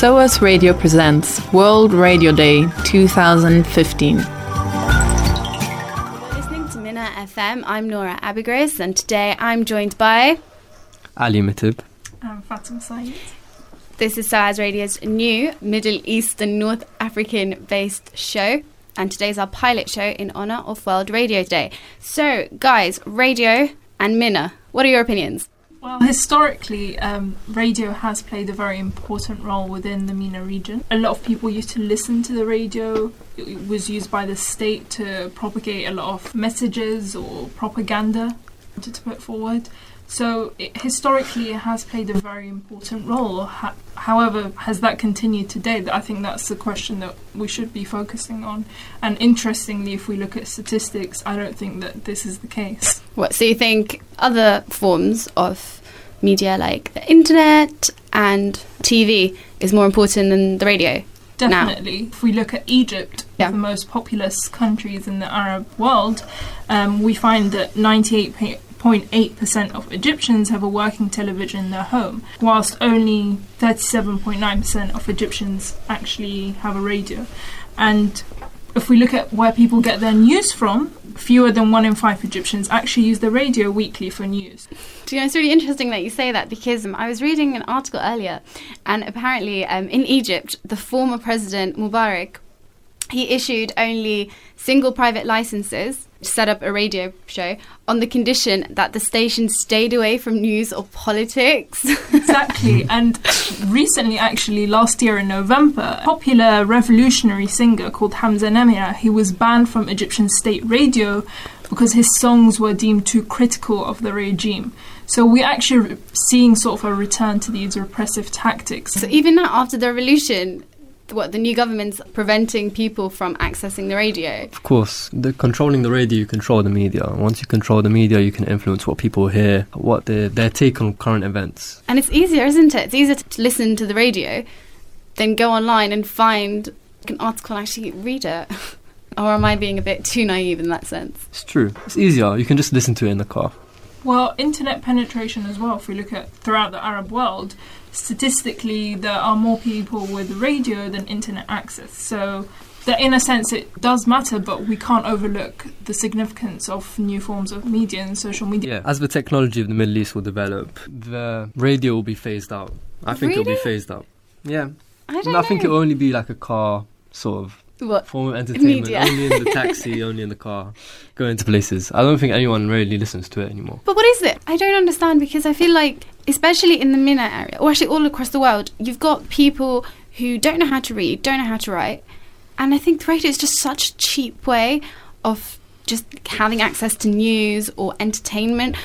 SOAS Radio presents World Radio Day 2015. You're listening to MENA FM. I'm Nora Abigrace, and today I'm joined by. Ali Mitib. I'm Fatima Saeed. This is SOAS Radio's new Middle East and North African based show. And today's our pilot show in honor of World Radio Day. So, guys, radio and MENA, what are your opinions? Well, historically, um, radio has played a very important role within the MENA region. A lot of people used to listen to the radio. It was used by the state to propagate a lot of messages or propaganda to, to put forward. So, it, historically, it has played a very important role. Ha- however, has that continued today? I think that's the question that we should be focusing on. And interestingly, if we look at statistics, I don't think that this is the case. What, so you think other forms of media like the internet and TV is more important than the radio? now? Definitely. If we look at Egypt, Yeah. the most populous countries in the Arab world, um, we find that 98.8% of Egyptians have a working television in their home, whilst only 37.9% of Egyptians actually have a radio. And if we look at where people get their news from, fewer than one in five Egyptians actually use the radio weekly for news. Do you know, it's really interesting that you say that because um, I was reading an article earlier, and apparently um, in Egypt, the former president Mubarak, he issued only single private licenses to set up a radio show on the condition that the station stayed away from news or politics. Exactly. and recently, actually, last year in November, a popular revolutionary singer called Hamza Namira, he was banned from Egyptian state radio because his songs were deemed too critical of the regime. So we're actually seeing sort of a return to these repressive tactics. so even now, after the revolution, what the new government's preventing people from accessing the radio. Of course, the controlling the radio, you control the media. Once you control the media, you can influence what people hear, what their their take on current events. And it's easier, isn't it? It's easier to listen to the radio than go online and find an article and actually read it. or am I being a bit too naive in that sense? It's true. It's easier. You can just listen to it in the car. Well, internet penetration as well, if we look at throughout the Arab world, statistically, there are more people with radio than internet access. So, that in a sense, it does matter, but we can't overlook the significance of new forms of media and social media. Yeah. As the technology of the Middle East will develop, the radio will be phased out. I think it'll be phased out. Yeah. I don't And know. I think it'll only be like a car sort of What? form of entertainment. Media. Only in the taxi, only in the car, going to places. I don't think anyone really listens to it anymore. But what is it? I don't understand because I feel like, especially in the MENA area, or actually all across the world, you've got people who don't know how to read, don't know how to write, and I think the radio is just such a cheap way of just having access to news or entertainment.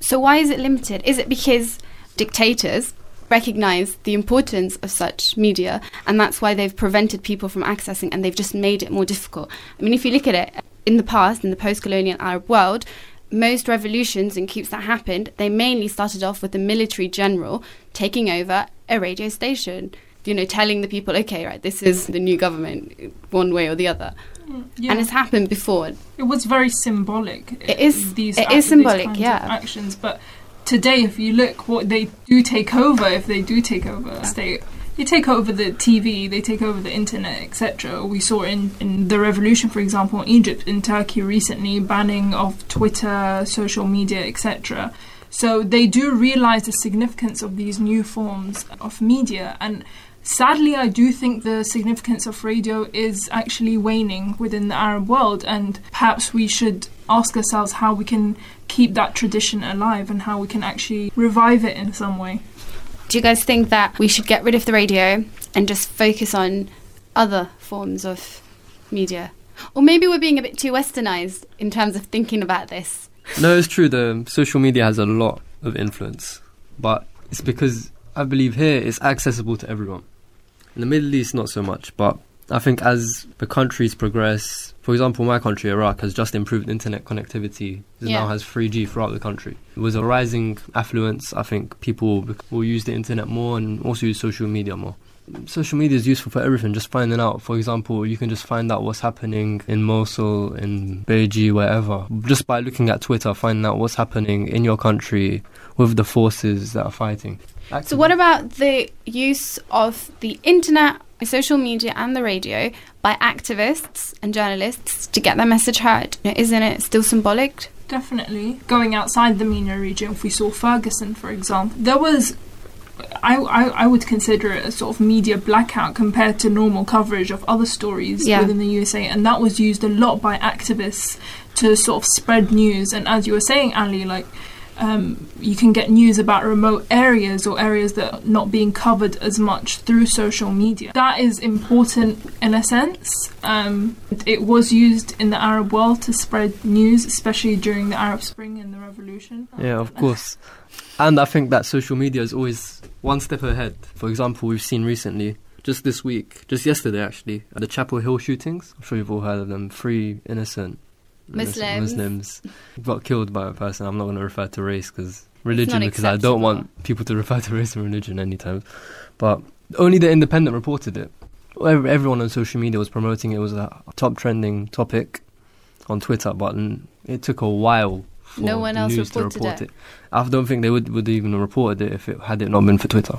So why is it limited? Is it because dictators recognize the importance of such media and that's why they've prevented people from accessing and they've just made it more difficult? I mean, if you look at it, in the past, in the post-colonial Arab world, most revolutions and coups that happened, they mainly started off with the military general taking over a radio station. You know, telling the people, okay, right, this is the new government, one way or the other, Yeah. and it's happened before. It was very symbolic. It uh, These it is these symbolic, yeah. Actions, but today, if you look, what they do take over, if they do take over a state, they take over the TV, they take over the internet, etc. We saw in in the revolution, for example, in Egypt, in Turkey recently, banning of Twitter, social media, etc. So they do realize the significance of these new forms of media and. Sadly, I do think the significance of radio is actually waning within the Arab world, and perhaps we should ask ourselves how we can keep that tradition alive and how we can actually revive it in some way. Do you guys think that we should get rid of the radio and just focus on other forms of media? Or maybe we're being a bit too westernized in terms of thinking about this. No, it's true. The social media has a lot of influence, but it's because I believe here it's accessible to everyone. In the Middle East, not so much, but I think as the countries progress, for example, my country, Iraq, has just improved internet connectivity. It Yeah. now has 3G throughout the country. With a rising affluence, I think people will, will use the internet more and also use social media more. Social media is useful for everything. Just finding out, for example, you can just find out what's happening in Mosul, in Beijing, wherever, just by looking at Twitter, finding out what's happening in your country with the forces that are fighting. So, what about the use of the internet, social media, and the radio by activists and journalists to get their message heard? Isn't it still symbolic? Definitely. Going outside the MENA region, if we saw Ferguson, for example, there was. I, I, I would consider it a sort of media blackout compared to normal coverage of other stories Yeah. within the USA, and that was used a lot by activists to sort of spread news. And as you were saying, Ali, like um, you can get news about remote areas or areas that are not being covered as much through social media. That is important in a sense. Um, it was used in the Arab world to spread news, especially during the Arab Spring and the revolution. Yeah, of course. And I think that social media is always one step ahead. For example, we've seen recently, just this week, just yesterday actually, the Chapel Hill shootings. I'm sure you've all heard of them. Three innocent Muslims. Muslims got killed by a person. I'm not going to refer to race because religion, because I don't want people to refer to race and religion anytime. But only the Independent reported it. Everyone on social media was promoting it. It was a top trending topic on Twitter, but it took a while No one else news to reported report it. it. I don't think they would would even have reported it if it had it not been for Twitter.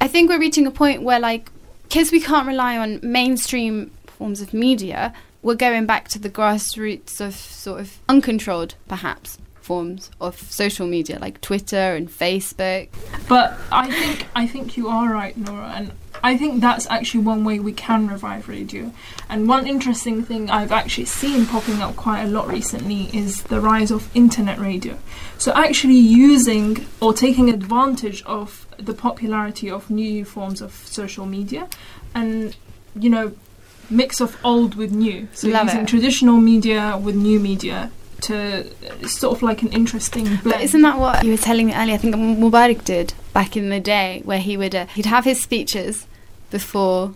I think we're reaching a point where, like, because we can't rely on mainstream forms of media, we're going back to the grassroots of sort of uncontrolled, perhaps, forms of social media like Twitter and Facebook. But I think I think you are right, Nora, and I think that's actually one way we can revive radio. And one interesting thing I've actually seen popping up quite a lot recently is the rise of internet radio. So actually using or taking advantage of the popularity of new forms of social media and you know mix of old with new. So Love using it. traditional media with new media to sort of like an interesting blend. But isn't that what you were telling me earlier? I think Mubarak did back in the day, where he would uh, he'd have his speeches before.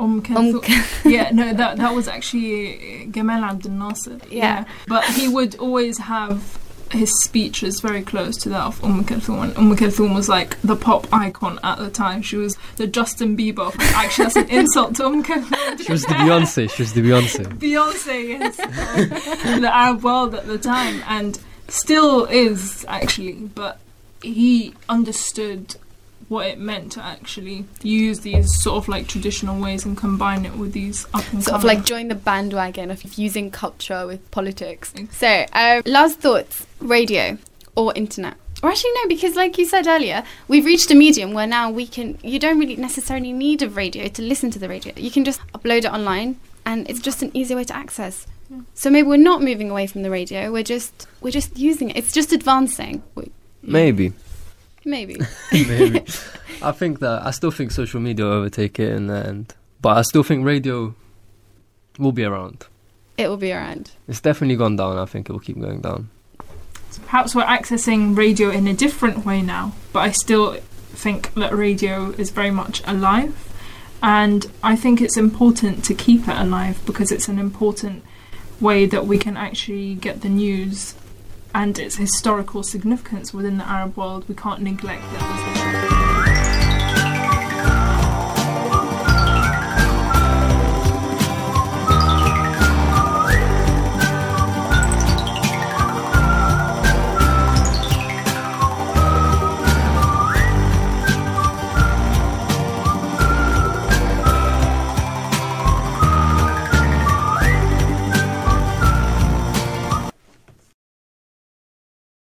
Umm Um, Kulthum. yeah, no, that that was actually Gamal Abdel Nasser. Yeah. but he would always have his speeches very close to that of Umm Kulthum, and Umm Kulthum was like the pop icon at the time. She was the Justin Bieber. Actually, that's an insult to Umm Kulthum. She was the Beyonce. She was the Beyonce. Beyonce, yes, of the Arab world at the time, and still is actually. But he understood what it meant to actually use these sort of like traditional ways and combine it with these up and sort of like join the bandwagon of using culture with politics. Ex- So, um, last thoughts: radio or internet? Or actually, no, because like you said earlier, we've reached a medium where now we can. You don't really necessarily need a radio to listen to the radio. You can just upload it online, and it's just an easy way to access. Yeah. So maybe we're not moving away from the radio. We're just we're just using it. It's just advancing. We- Maybe. Maybe. Maybe. I think that I still think social media will overtake it in the end, but I still think radio will be around. it will be around. It's definitely gone down. I think it will keep going down. Perhaps we're accessing radio in a different way now, but I still think that radio is very much alive. And I think it's important to keep it alive because it's an important way that we can actually get the news and its historical significance within the Arab world. We can't neglect that.